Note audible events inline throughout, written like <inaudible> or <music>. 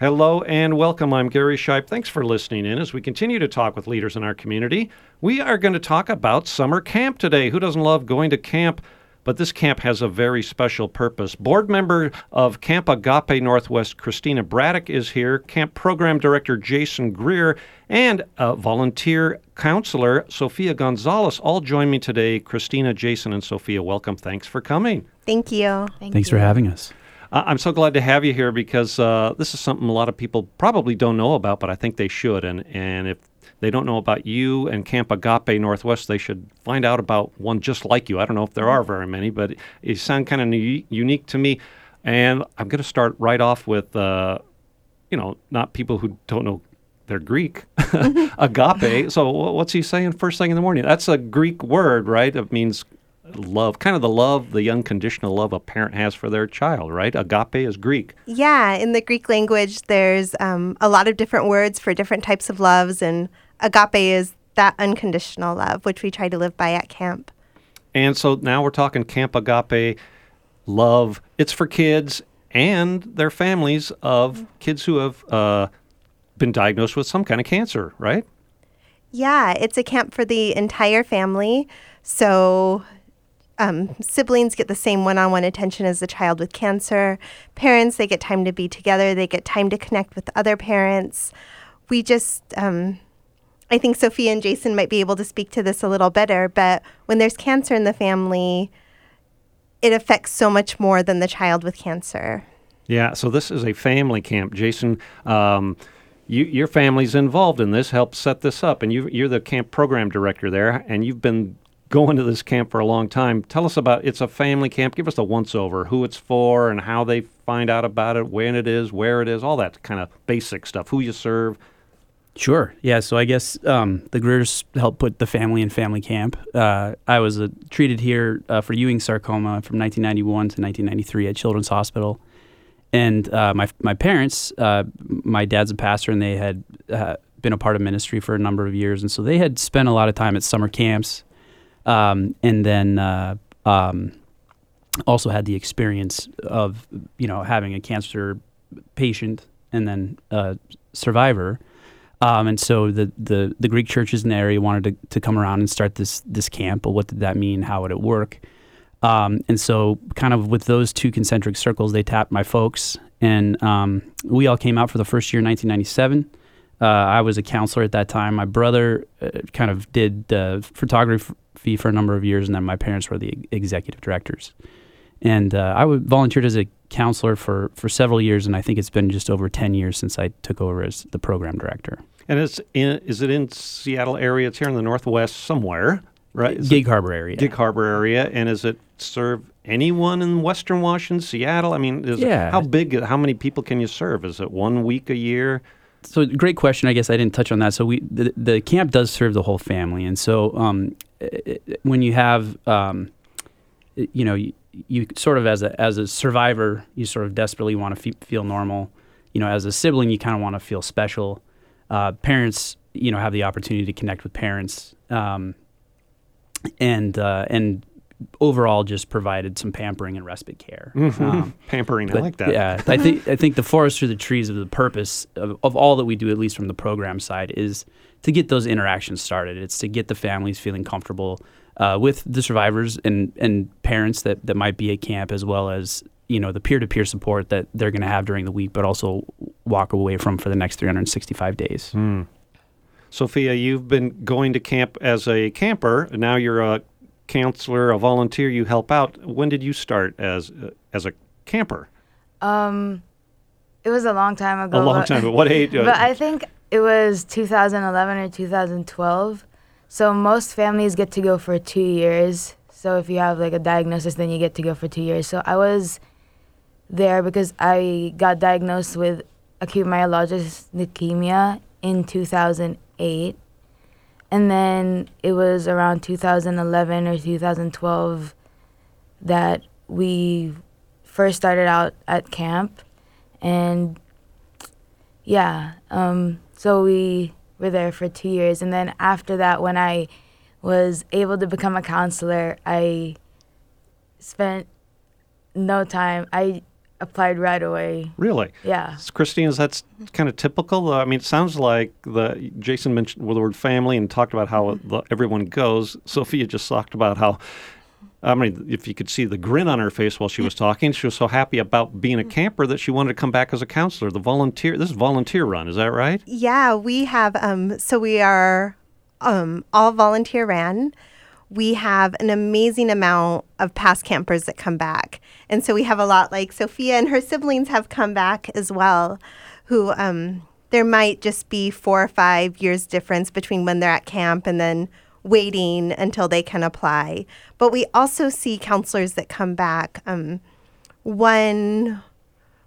Hello and welcome. I'm Gary Shipe. Thanks for listening in as we continue to talk with leaders in our community. We are going to talk about summer camp today. Who doesn't love going to camp? But this camp has a very special purpose. Board member of Camp Agape Northwest, Christina Bradic, is here. Camp Program Director Jason Greer and volunteer counselor Sophia Gonzalez all join me today. Christina, Jason, and Sophia, welcome. Thanks for coming. Thank you. Thank Thanks you. for having us. Uh, I'm so glad to have you here because uh, this is something a lot of people probably don't know about, but I think they should. And, and if they don't know about you and Camp Agape Northwest, they should find out about one just like you. I don't know if there are very many, but you sound kind of unique to me. And I'm going to start right off with, uh, you know, not people who don't know they're Greek, <laughs> agape. So what's he saying first thing in the morning? That's a Greek word, right? It means love, kind of the love, the unconditional love a parent has for their child, right? Agape is Greek. Yeah, in the Greek language, there's um, a lot of different words for different types of loves, and agape is that unconditional love, which we try to live by at camp. And so now we're talking Camp Agape love. It's for kids and their families of kids who have uh, been diagnosed with some kind of cancer, right? Yeah, it's a camp for the entire family. So um, siblings get the same one on one attention as the child with cancer. Parents, they get time to be together, they get time to connect with other parents. We just, um, I think Sophia and Jason might be able to speak to this a little better, but when there's cancer in the family, it affects so much more than the child with cancer. Yeah, so this is a family camp. Jason, um, you, your family's involved in this, helped set this up, and you, are the camp program director there, and you've been going to this camp for a long time. Tell us about it's a family camp. Give us a once over, who it's for, and how they find out about it, when it is, where it is, all that kind of basic stuff. Who you serve. Sure. Yeah. So I guess um, the Greers helped put the family in family camp. Uh, I was uh, treated here uh, for Ewing sarcoma from 1991 to 1993 at Children's Hospital, and uh, my my parents, uh, my dad's a pastor, and they had uh, been a part of ministry for a number of years, and so they had spent a lot of time at summer camps um, and then uh, um, also had the experience of you know having a cancer patient and then a survivor. Um, and so the, the, the Greek churches in the area wanted to, to come around and start this this camp. But what did that mean? How would it work? Um, and so, kind of with those two concentric circles, they tapped my folks, and um, we all came out for the first year in 1997. Uh, I was a counselor at that time. My brother uh, kind of did uh, photography for a number of years, and then my parents were the executive directors. And uh, I volunteered as a counselor for, for several years, and I think it's been just over 10 years since I took over as the program director. And it's in, is it in Seattle area? It's here in the Northwest somewhere, right? Is Gig Harbor area. Gig Harbor area. And is it serve anyone in Western Washington, Seattle? I mean, yeah. It, how big, how many people can you serve? Is it one week a year? So great question. I guess I didn't touch on that. So we the, the camp does serve the whole family, and so um, when you have um, you know you, you, sort of as a as a survivor, you sort of desperately want to fe- feel normal. You know, as a sibling, you kind of want to feel special. Uh, parents, you know, have the opportunity to connect with parents, um, and uh, and overall just provided some pampering and respite care. Mm-hmm. Um, pampering, but, I like that. Yeah, I think I think the forest through the trees of the purpose of, of all that we do, at least from the program side, is to get those interactions started. It's to get the families feeling comfortable uh, with the survivors and and parents that that might be at camp, as well as you know the peer to peer support that they're going to have during the week, but also walk away from for the next 365 days. Mm. Sophia, you've been going to camp as a camper. And now you're a counselor, a volunteer, you help out. When did you start as uh, as a camper? Um, it was a long time ago. A long time ago. What age? <laughs> but I think it was 2011 or 2012. So most families get to go for two years. So if you have like a diagnosis, then you get to go for two years. So I was there because I got diagnosed with acute myelogenous leukemia in 2008 and then it was around 2011 or 2012 that we first started out at camp. And yeah, um, so we were there for two years. And then after that, when I was able to become a counselor, I spent no time. I applied right away. Really? Yeah. Christine, is that kind of typical? I mean, it sounds like the Jason mentioned the word family and talked about how the, everyone goes. Sophia just talked about how. I mean, if you could see the grin on her face while she was <laughs> talking, she was so happy about being a camper that she wanted to come back as a counselor. The volunteer, this is volunteer run, is that right? Yeah, we have. Um, so we are um, all volunteer ran. We have an amazing amount of past campers that come back, and so we have a lot. Like Sophia and her siblings have come back as well, who um, there might just be four or five years difference between when they're at camp and then waiting until they can apply. But we also see counselors that come back. Um, one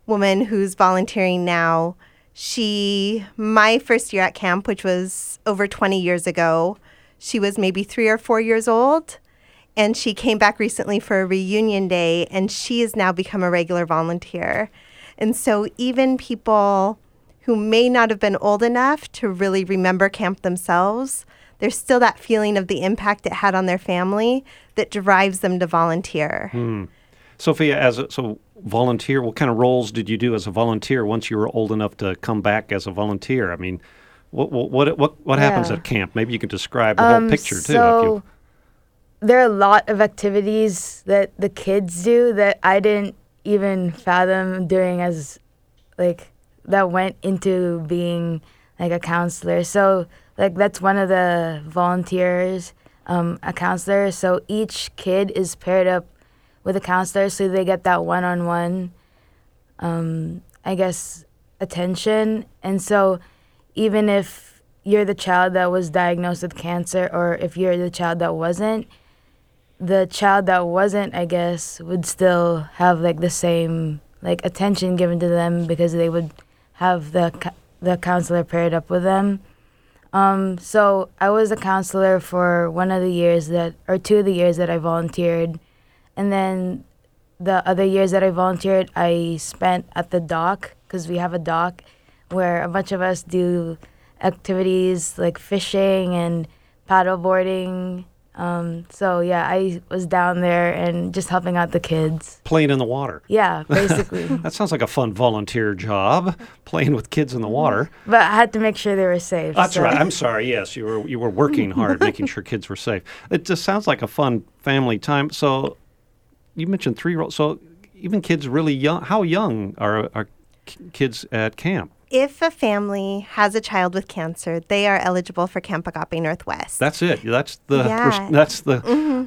woman who's volunteering now, she, my first year at camp, which was over 20 years ago, she was maybe three or four years old. And she came back recently for a reunion day, and she has now become a regular volunteer. And so, even people who may not have been old enough to really remember camp themselves, there's still that feeling of the impact it had on their family that drives them to volunteer. Hmm. Sophia, as a, so volunteer, what kind of roles did you do as a volunteer once you were old enough to come back as a volunteer? I mean, what what what what, happens Yeah. at camp? Maybe you can describe the whole Um, picture too. So there are a lot of activities that the kids do that I didn't even fathom doing as like that went into being like a counselor. So like that's one of the volunteers, um, a counselor. So each kid is paired up with a counselor, so they get that one-on-one, um, I guess, attention. And so even if you're the child that was diagnosed with cancer, or if you're the child that wasn't, the child that wasn't, I guess, would still have like the same like attention given to them because they would have the the counselor paired up with them. Um, so I was a counselor for one of the years that, or two of the years that I volunteered, and then the other years that I volunteered, I spent at the dock because we have a dock where a bunch of us do activities like fishing and paddleboarding. Um, so yeah, I was down there and just helping out the kids. playing in the water. Yeah, <laughs> basically. <laughs> That sounds like a fun volunteer job, playing with kids in the water. but I had to make sure they were safe. That's so- right. I'm sorry. Yes, you were you were working <laughs> hard, making sure kids were safe. It just sounds like a fun family time. So, you mentioned three year olds. So, even kids really young. How young are are kids at camp? If a family has a child with cancer, they are eligible for Camp Agape Northwest. That's it. That's the pers- Yeah. Mm-hmm. that's the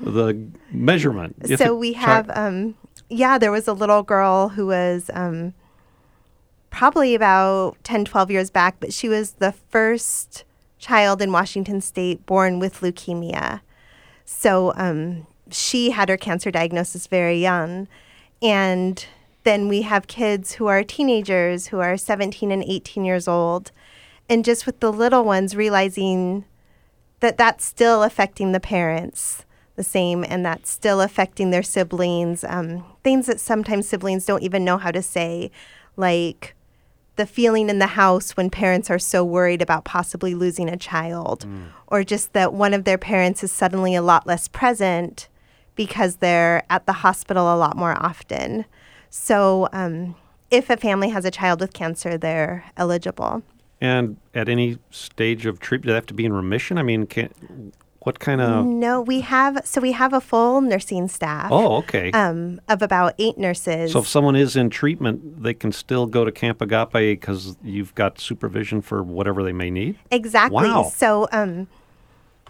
the measurement. If so we have um yeah there was a little girl who was um probably about 10 12 years back but she was the first child in washington state born with leukemia so um, she had her cancer diagnosis very young and then we have kids who are teenagers who are 17 and 18 years old. And just with the little ones realizing that that's still affecting the parents the same and that's still affecting their siblings um, things that sometimes siblings don't even know how to say like the feeling in the house when parents are so worried about possibly losing a child or just that one of their parents is suddenly a lot less present because they're at the hospital a lot more often so um, if a family has a child with cancer they're eligible and at any stage of treatment, do they have to be in remission? I mean, can, what kind of? no we have so we have a full nursing staff Oh, okay. um, of about eight nurses. So if someone is in treatment, they can still go to Camp Agape because you've got supervision for whatever they may need. exactly. Wow. So um,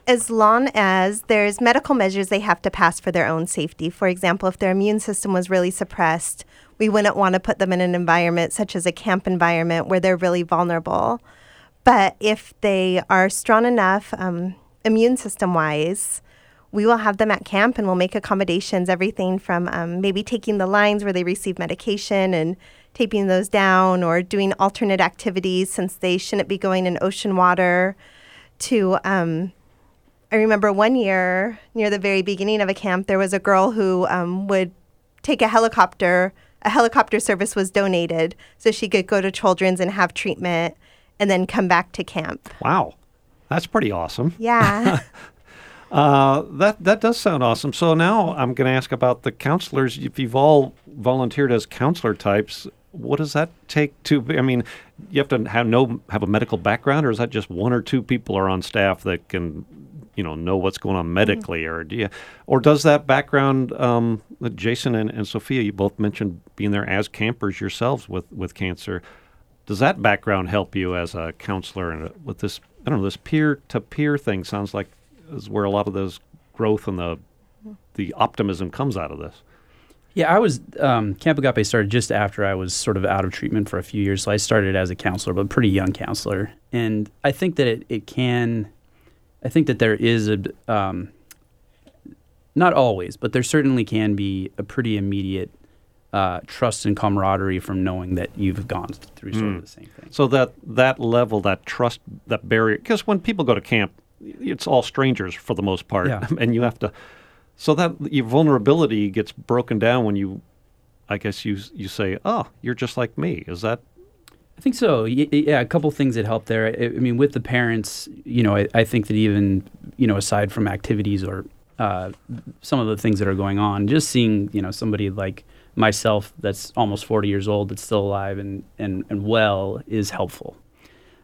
as long as there's medical measures they have to pass for their own safety. For example, if their immune system was really suppressed, we wouldn't want to put them in an environment such as a camp environment where they're really vulnerable. But if they are strong enough, um, immune system wise, we will have them at camp and we'll make accommodations, everything from um, maybe taking the lines where they receive medication and taping those down or doing alternate activities since they shouldn't be going in ocean water to um, I remember one year near the very beginning of a camp, there was a girl who um, would take a helicopter. A helicopter service was donated so she could go to Children's and have treatment and then come back to camp. Wow, that's pretty awesome. Yeah. <laughs> Uh, that that does sound awesome. So now I'm going to ask about the counselors. If you've all volunteered as counselor types, what does that take to? I mean, you have to have no have a medical background, or is that just one or two people are on staff that can, you know, know what's going on medically, or do you, or does that background? Um, Jason and, and Sophia, you both mentioned being there as campers yourselves with with cancer. Does that background help you as a counselor and with this? I don't know. This peer to peer thing sounds like is where a lot of those growth and the the optimism comes out of this. Yeah, I was um, Camp Agape started just after I was sort of out of treatment for a few years. So I started as a counselor, but a pretty young counselor, and I think that it, it can. I think that there is a um, not always, but there certainly can be a pretty immediate uh, trust and camaraderie from knowing that you've gone through sort Mm. of the same thing. So that that level, that trust, that barrier, because when people go to camp, it's all strangers for the most part, Yeah. <laughs> and you have to. So that your vulnerability gets broken down when you, I guess you you say, "Oh, you're just like me." Is that I think so. Yeah, a couple things that help there. I, I mean, with the parents, you know, I, I think that even, you know, aside from activities or uh, some of the things that are going on, just seeing, you know, somebody like myself that's almost 40 years old that's still alive and, and, and well is helpful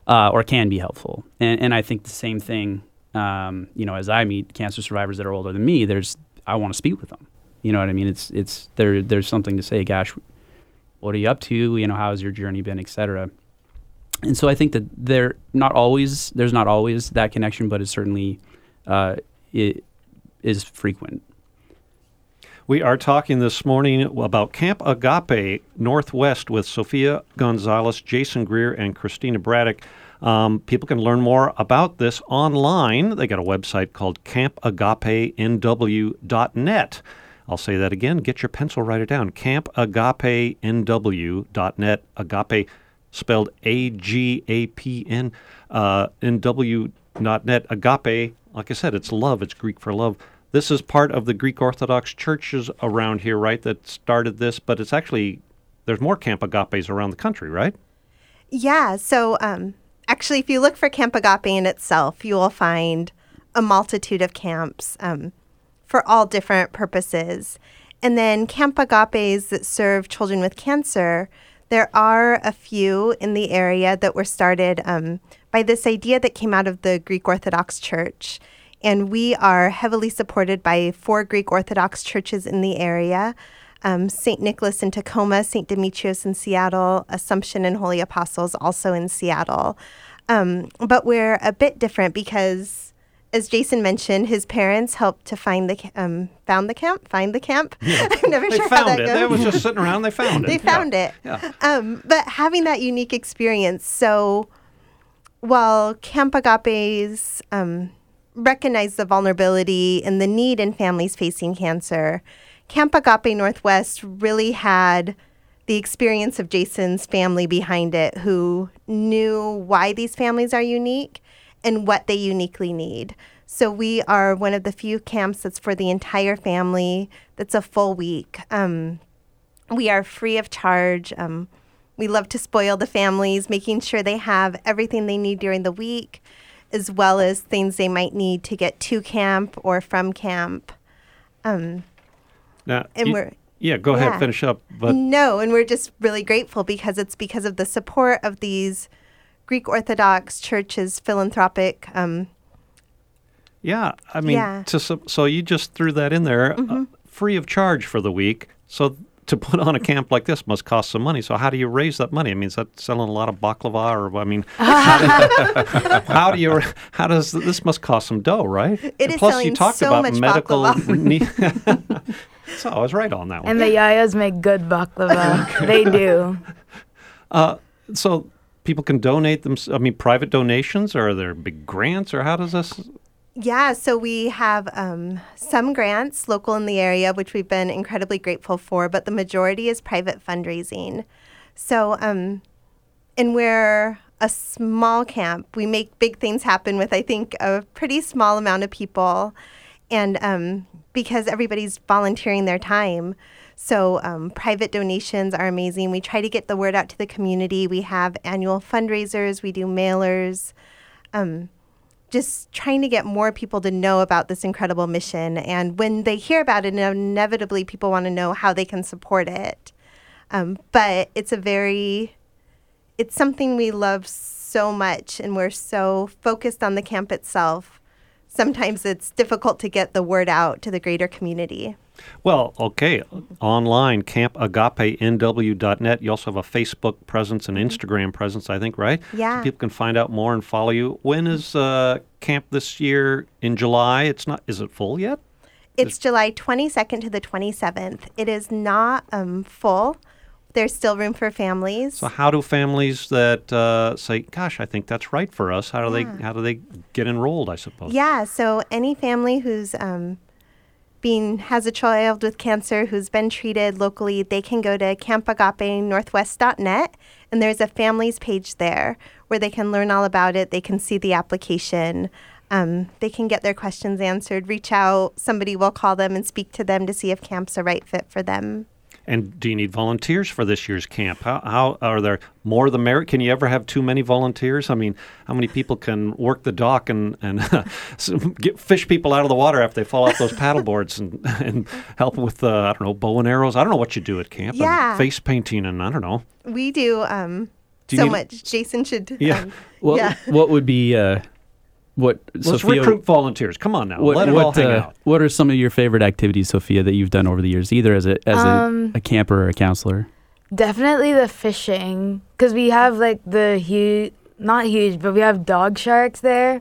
uh, or can be helpful. And, and I think the same thing, um, you know, as I meet cancer survivors that are older than me, there's, I want to speak with them. You know what I mean? It's, it's, there, there's something to say, gosh, what are you up to? You know, how's your journey been, et cetera. And so I think that there not always there's not always that connection, but it certainly uh, it is frequent. We are talking this morning about Camp Agape Northwest with Sophia Gonzalez, Jason Greer, and Christina Bradic. Um, people can learn more about this online. They got a website called campagapenw.net. I'll say that again. Get your pencil, write it down. campagapenw.net. Agape spelled A G A P N uh, NW.net. Agape, like I said, it's love. It's Greek for love. This is part of the Greek Orthodox churches around here, right, that started this, but it's actually, there's more Camp Agapes around the country, right? Yeah. So, um, actually, if you look for Camp Agape in itself, you will find a multitude of camps um, for all different purposes. And then Camp Agapes that serve children with cancer, there are a few in the area that were started um, by this idea that came out of the Greek Orthodox Church. And we are heavily supported by four Greek Orthodox churches in the area um, St. Nicholas in Tacoma, St. Demetrius in Seattle, Assumption and Holy Apostles also in Seattle. Um, but we're a bit different because, as Jason mentioned, his parents helped to find the um, found the camp, find the camp. <laughs> <laughs> I'm never They sure how that it. goes. They was just sitting around. They found <laughs> it. They Yeah. found it. Yeah. Um, but having that unique experience, so while Camp Agapes um, recognize the vulnerability and the need in families facing cancer, Camp Agape Northwest really had the experience of Jason's family behind it, who knew why these families are unique and what they uniquely need. So we are one of the few camps that's for the entire family. That's a full week. Um, we are free of charge. Um, we love to spoil the families, making sure they have everything they need during the week, as well as things they might need to get to camp or from camp. Um, Now, and you- we're yeah, go ahead, finish up. But no, and we're just really grateful because it's because of the support of these Greek Orthodox churches, philanthropic. Um, yeah, I mean, Yeah. Mm-hmm. to, so, so you just threw that in there, uh, free of charge for the week. So to put on a camp like this must cost some money. So how do you raise that money? I mean, is that selling a lot of baklava, or I mean, <laughs> how do, how do you? How does this must cost some dough, right? It And is plus, selling you talked so about much medical. baklava. <laughs> <laughs> so I was right on that one. And the yayas make good baklava. they do. so people can donate them. I mean, private donations, or are there big grants, or how does this? Yeah, so we have um, some grants local in the area, which we've been incredibly grateful for, but the majority is private fundraising. So, um, and we're a small camp. We make big things happen with, I think, a pretty small amount of people, and um, because everybody's volunteering their time. So, um, private donations are amazing. We try to get the word out to the community. We have annual fundraisers, we do mailers. Um, just trying to get more people to know about this incredible mission. And when they hear about it, inevitably people want to know how they can support it. Um, but it's a very, it's something we love so much, and we're so focused on the camp itself. Sometimes it's difficult to get the word out to the greater community. Well, okay. Online, campagapenw.net. You also have a Facebook presence and Instagram presence, I think, right? Yeah. So people can find out more and follow you. When is uh, camp this year? In July? It's not. Is it full yet? It's July 22nd to the 27th. It is not um, full. There's still room for families. So how do families that uh, say, "Gosh, I think that's right for us"? How do they how do they get enrolled? I suppose. Yeah, so any family who's um, being has a child with cancer who's been treated locally, they can go to campagapenorthwest.net and there's a families page there where they can learn all about it. They can see the application. Um, they can get their questions answered. Reach out. Somebody will call them and speak to them to see if camp's a right fit for them. And do you need volunteers for this year's camp? How, how are there more the merit? Can you ever have too many volunteers? I mean, how many people can work the dock and and <laughs> get fish people out of the water after they fall off those paddle boards and <laughs> and help with uh, I don't know bow and arrows? I don't know what you do at camp. Yeah. And face painting and I don't know. We do um, Do so need- much. Jason should. Yeah. Um, What yeah. what would be uh, what Let's Sophia, recruit volunteers. Come on now, What, let it what, all hang uh, out. what are some of your favorite activities, Sophia, that you've done over the years, either as a as Um, a, a camper or a counselor? Definitely the fishing, because we have like the huge, not huge, but we have dog sharks there.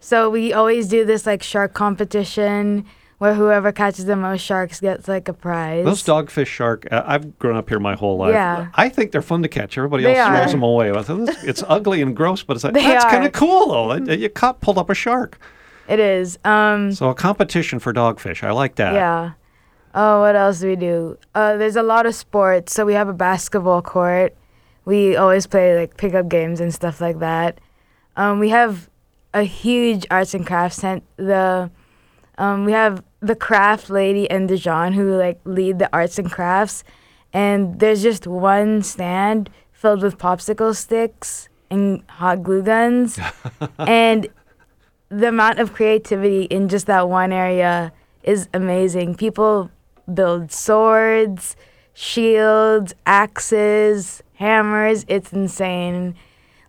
So we always do this like shark competition where whoever catches the most sharks gets like a prize. Those dogfish shark. Uh, I've grown up here my whole life. Yeah. I think they're fun to catch. Everybody They else throws them away. I thought, It's <laughs> ugly and gross, but it's like They that's kind of cool though. You caught pulled up a shark. It is. Um, So a competition for dogfish. I like that. yeah. Oh, what else do we do? Uh, there's a lot of sports. So we have a basketball court. We always play like pickup games and stuff like that. Um, we have a huge arts and crafts tent. The um, we have the craft lady and Dijon who like lead the arts and crafts, and there's just one stand filled with popsicle sticks and hot glue guns, <laughs> and the amount of creativity in just that one area is amazing. People build swords, shields, axes, hammers. It's insane.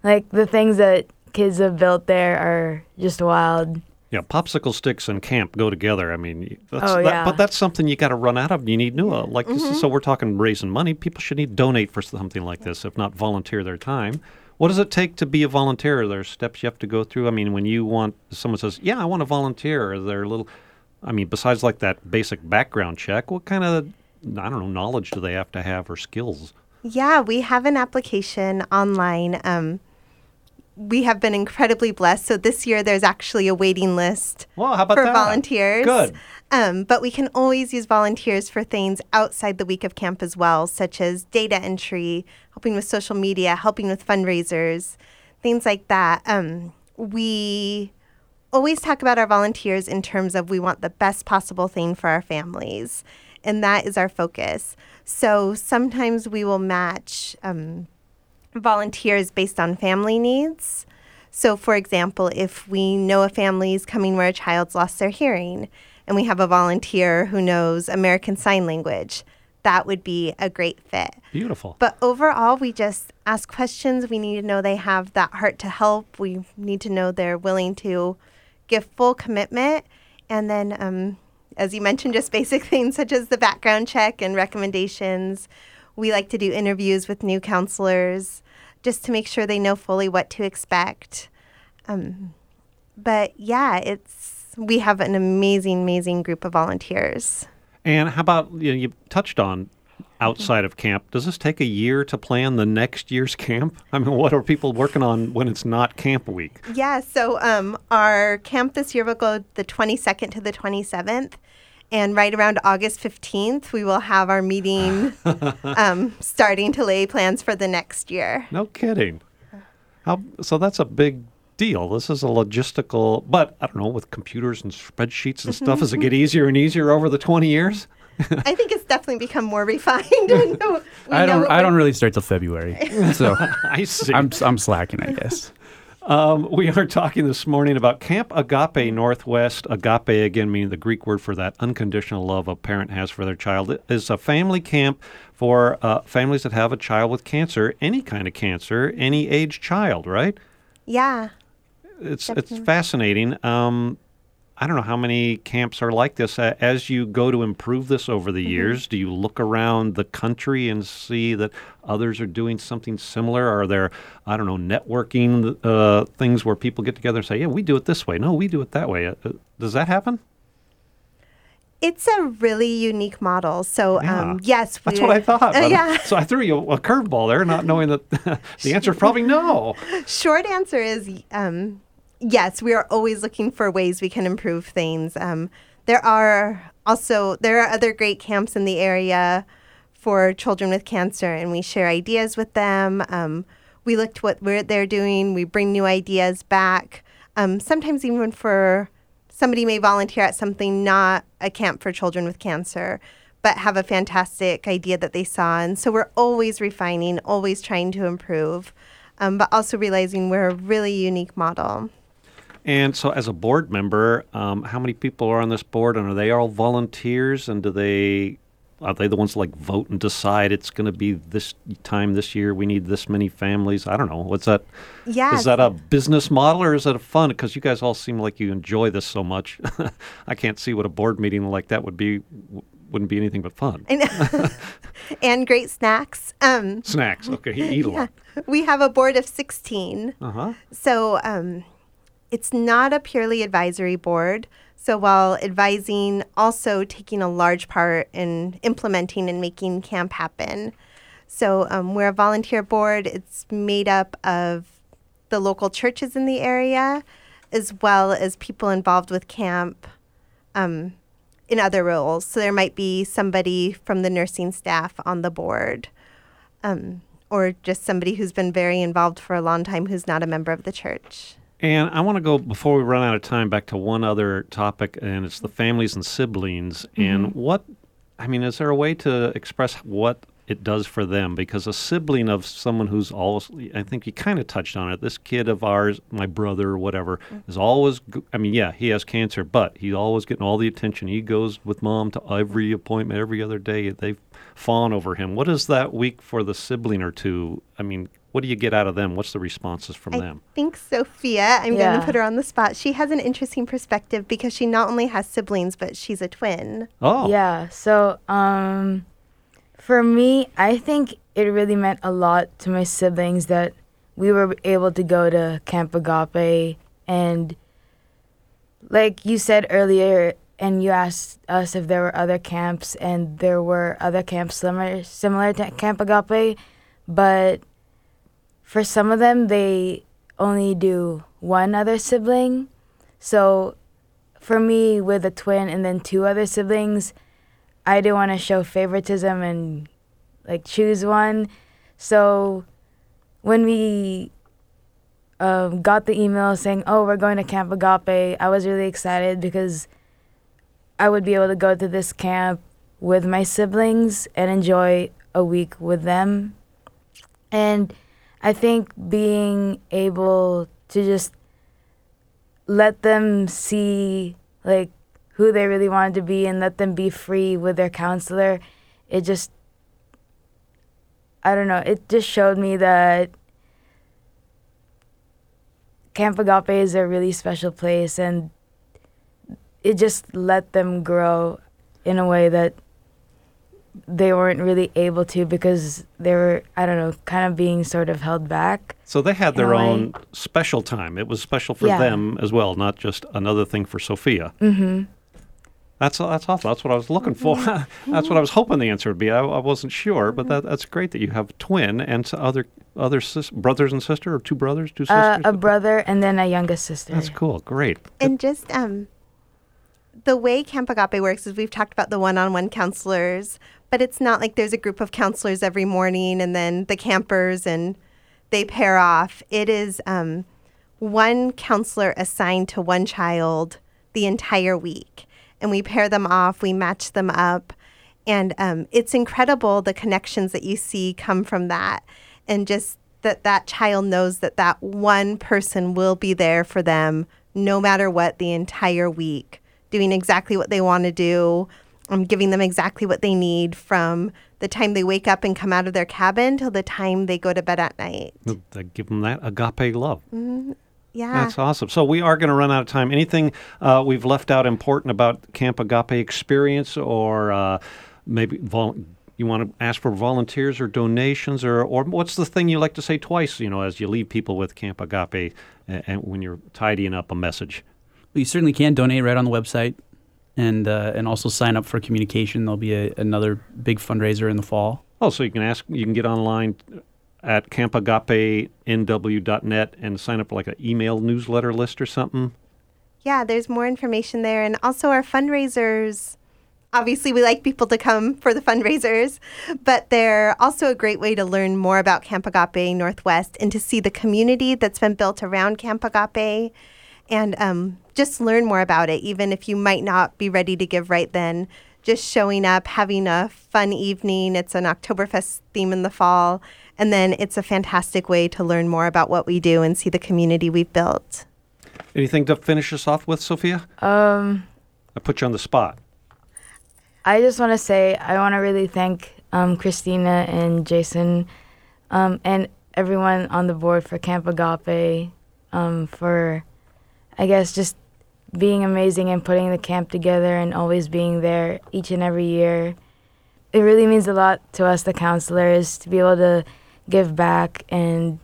Like the things that kids have built there are just wild. Yeah, popsicle sticks and camp go together. I mean, that's, Oh, that, but that's something you got to run out of. You need new. Uh, like Mm-hmm. so, we're talking raising money. People should need donate for something like this, if not volunteer their time. What does it take to be a volunteer? Are there steps you have to go through? I mean, when you want someone says, "Yeah, I want to volunteer," are there little? I mean, besides like that basic background check, what kind of I don't know knowledge do they have to have or skills? Yeah, we have an application online. Um, we have been incredibly blessed. So this year there's actually a waiting list Well, how about for that? volunteers. Good. Um, but we can always use volunteers for things outside the week of camp as well, such as data entry, helping with social media, helping with fundraisers, things like that. Um, we always talk about our volunteers in terms of we want the best possible thing for our families, and that is our focus. So sometimes we will match um, volunteers based on family needs. So, for example, if we know a family is coming where a child's lost their hearing and we have a volunteer who knows American Sign Language, that would be a great fit. Beautiful. But overall, we just ask questions. We need to know they have that heart to help. We need to know they're willing to give full commitment. And then, um, as you mentioned, just basic <laughs> things such as the background check and recommendations. We like to do interviews with new counselors just to make sure they know fully what to expect. Um, but yeah, it's we have an amazing, amazing group of volunteers. And how about you, know, you touched on outside of camp? Does this take a year to plan the next year's <laughs> camp? I mean, what are people working on when it's not camp week? Yeah, so um, our camp this year will go the 22nd to the 27th. And right around August 15th, we will have our meeting <laughs> um, starting to lay plans for the next year. No kidding. How, so that's a big deal. This is a logistical, but I don't know, with computers and spreadsheets and stuff, does it get <laughs> easier and easier over the 20 years? I think it's definitely become more <laughs> refined. We know- we I don't I don't really start till February, so I see. I'm I'm slacking, I guess. Um, <laughs> we are talking this morning about Camp Agape Northwest. Agape, again, meaning the Greek word for that unconditional love a parent has for their child. It is a family camp for uh, families that have a child with cancer, any kind of cancer, any age child, right? Yeah. It's it's fascinating. Um, I don't know how many camps are like this. As you go to improve this over the years, do you look around the country and see that others are doing something similar? Are there, I don't know, networking uh, things where people get together and say, "Yeah, we do it this way. No, we do it that way." Uh, uh, does that happen? It's a really unique model. So, um, yes, That's what I thought. Uh, <laughs> yeah. <laughs> So I threw you a curveball there, not knowing that <laughs> the answer is probably no. Short answer is um, yes. We are always looking for ways we can improve things. Um, there are also there are other great camps in the area for children with cancer, and we share ideas with them. Um, we look to what they're doing. We bring new ideas back. Um, sometimes even for somebody may volunteer at something not a camp for children with cancer, but have a fantastic idea that they saw. And so we're always refining, always trying to improve, um, but also realizing we're a really unique model. And so, as a board member, um, how many people are on this board, and are they all volunteers? And do they are they the ones that like vote and decide it's going to be this time this year? We need this many families. I don't know. What's that? Yeah. Is that a business model or is it a fun? Because you guys all seem like you enjoy this so much. <laughs> I can't see what a board meeting like that would be. Wouldn't be anything but fun. And <laughs> great snacks. Um, Snacks. Okay, you eat a lot. we have a board of 16. Uh huh. So um, it's not a purely advisory board. So while advising, also taking a large part in implementing and making camp happen. So um, we're a volunteer board. It's made up of the local churches in the area, as well as people involved with camp um, in other roles. So there might be somebody from the nursing staff on the board um, or just somebody who's been very involved for a long time who's not a member of the church. And I want to go before we run out of time back to one other topic, and it's the families and siblings. And mm-hmm. what, I mean, is there a way to express what it does for them? Because a sibling of someone who's always, I think you kind of touched on it. This kid of ours, my brother or whatever, mm. is always, I mean, yeah, he has cancer, but he's always getting all the attention. He goes with mom to every appointment every other day. They fawn over him. What is that week for the sibling or two? I mean, what do you get out of them? What's the responses from I them? I think Sophia, I'm going to put her on the spot. She has an interesting perspective because she not only has siblings, but she's a twin. Oh, Yeah. So, um, for me, I think it really meant a lot to my siblings that we were able to go to Camp Agape and, like you said earlier, and you asked us if there were other camps, and there were other camps similar similar to Camp Agape, but for some of them they only do one other sibling. So for me with a twin and then two other siblings, I didn't want to show favoritism and like choose one. So when we um, got the email saying, "Oh, we're going to Camp Agape," I was really excited because I would be able to go to this camp with my siblings and enjoy a week with them. And I think being able to just let them see like who they really wanted to be and let them be free with their counselor, it just I don't know, it just showed me that Camp Agape is a really special place and it just let them grow in a way that they weren't really able to because they were I don't know, kind of being sort of held back. So they had their a way. own special time. It was special for Yeah. them as well, not just another thing for Sophia. Mhm. That's that's awesome. That's what I was looking for. <laughs> that's what I was hoping the answer would be. I, I wasn't sure, but that, that's great that you have a twin and s- other other sis- brothers and sister, or two brothers, two Uh, sisters. a brother and then a youngest sister. that's cool. Great. And just um, the way Camp Agape works is we've talked about the one-on-one counselors, but it's not like there's a group of counselors every morning and then the campers and they pair off. It is um, one counselor assigned to one child the entire week, and we pair them off. We match them up, and um, it's incredible the connections that you see come from that, and just that that child knows that that one person will be there for them no matter what the entire week, doing exactly what they want to do, um, giving them exactly what they need from the time they wake up and come out of their cabin till the time they go to bed at night. They give them that agape love. Yeah. That's awesome. So we are going to run out of time. Anything uh, we've left out important about Camp Agape experience, or uh, maybe vol- you want to ask for volunteers or donations, or or what's the thing you like to say twice? You know, as you leave people with Camp Agape, and, and when you're tidying up a message. Well, you certainly can donate right on the website, and uh, and also sign up for communication. There'll be a, another big fundraiser in the fall. Oh, so you can ask, you can get online at campagapenw.net and sign up for like an email newsletter list or something. Yeah, there's more information there. And also our fundraisers. Obviously, we like people to come for the fundraisers, but they're also a great way to learn more about Camp Agape Northwest and to see the community that's been built around Camp Agape and um, just learn more about it, even if you might not be ready to give right then. Just showing up, having a fun evening. It's an Oktoberfest theme in the fall. And then it's a fantastic way to learn more about what we do and see the community we've built. Anything to finish us off with, Sophia? Um, I put you on the spot. I just want to say I want to really thank um, Christina and Jason um, and everyone on the board for Camp Agape um, for, I guess, just being amazing and putting the camp together and always being there each and every year. It really means a lot to us, the counselors, to be able to give back and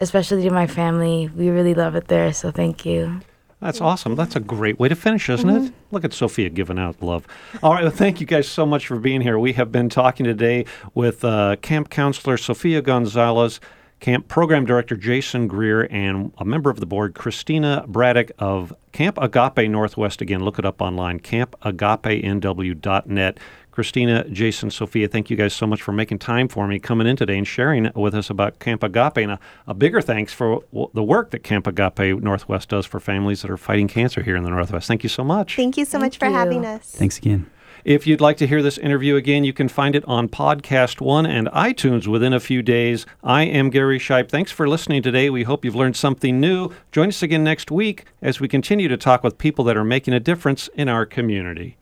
especially to my family. We really love it there, so thank you. That's awesome. That's a great way to finish, isn't it? Look at Sophia giving out love. All right. Well, thank you guys so much for being here. We have been talking today with uh, camp counselor Sophia Gonzalez, camp program director Jason Greer, and a member of the board, Christina Bradic of Camp Agape Northwest. Again, look it up online, campagapenw.net. Christina, Jason, Sophia, thank you guys so much for making time for me, coming in today and sharing with us about Camp Agape. And a, a bigger thanks for w- the work that Camp Agape Northwest does for families that are fighting cancer here in the Northwest. Thank you so much. Thank you so Thank much for having us. Thanks again. If you'd like to hear this interview again, you can find it on Podcast One and iTunes within a few days. I am Gary Shipe. Thanks for listening today. We hope you've learned something new. Join us again next week as we continue to talk with people that are making a difference in our community.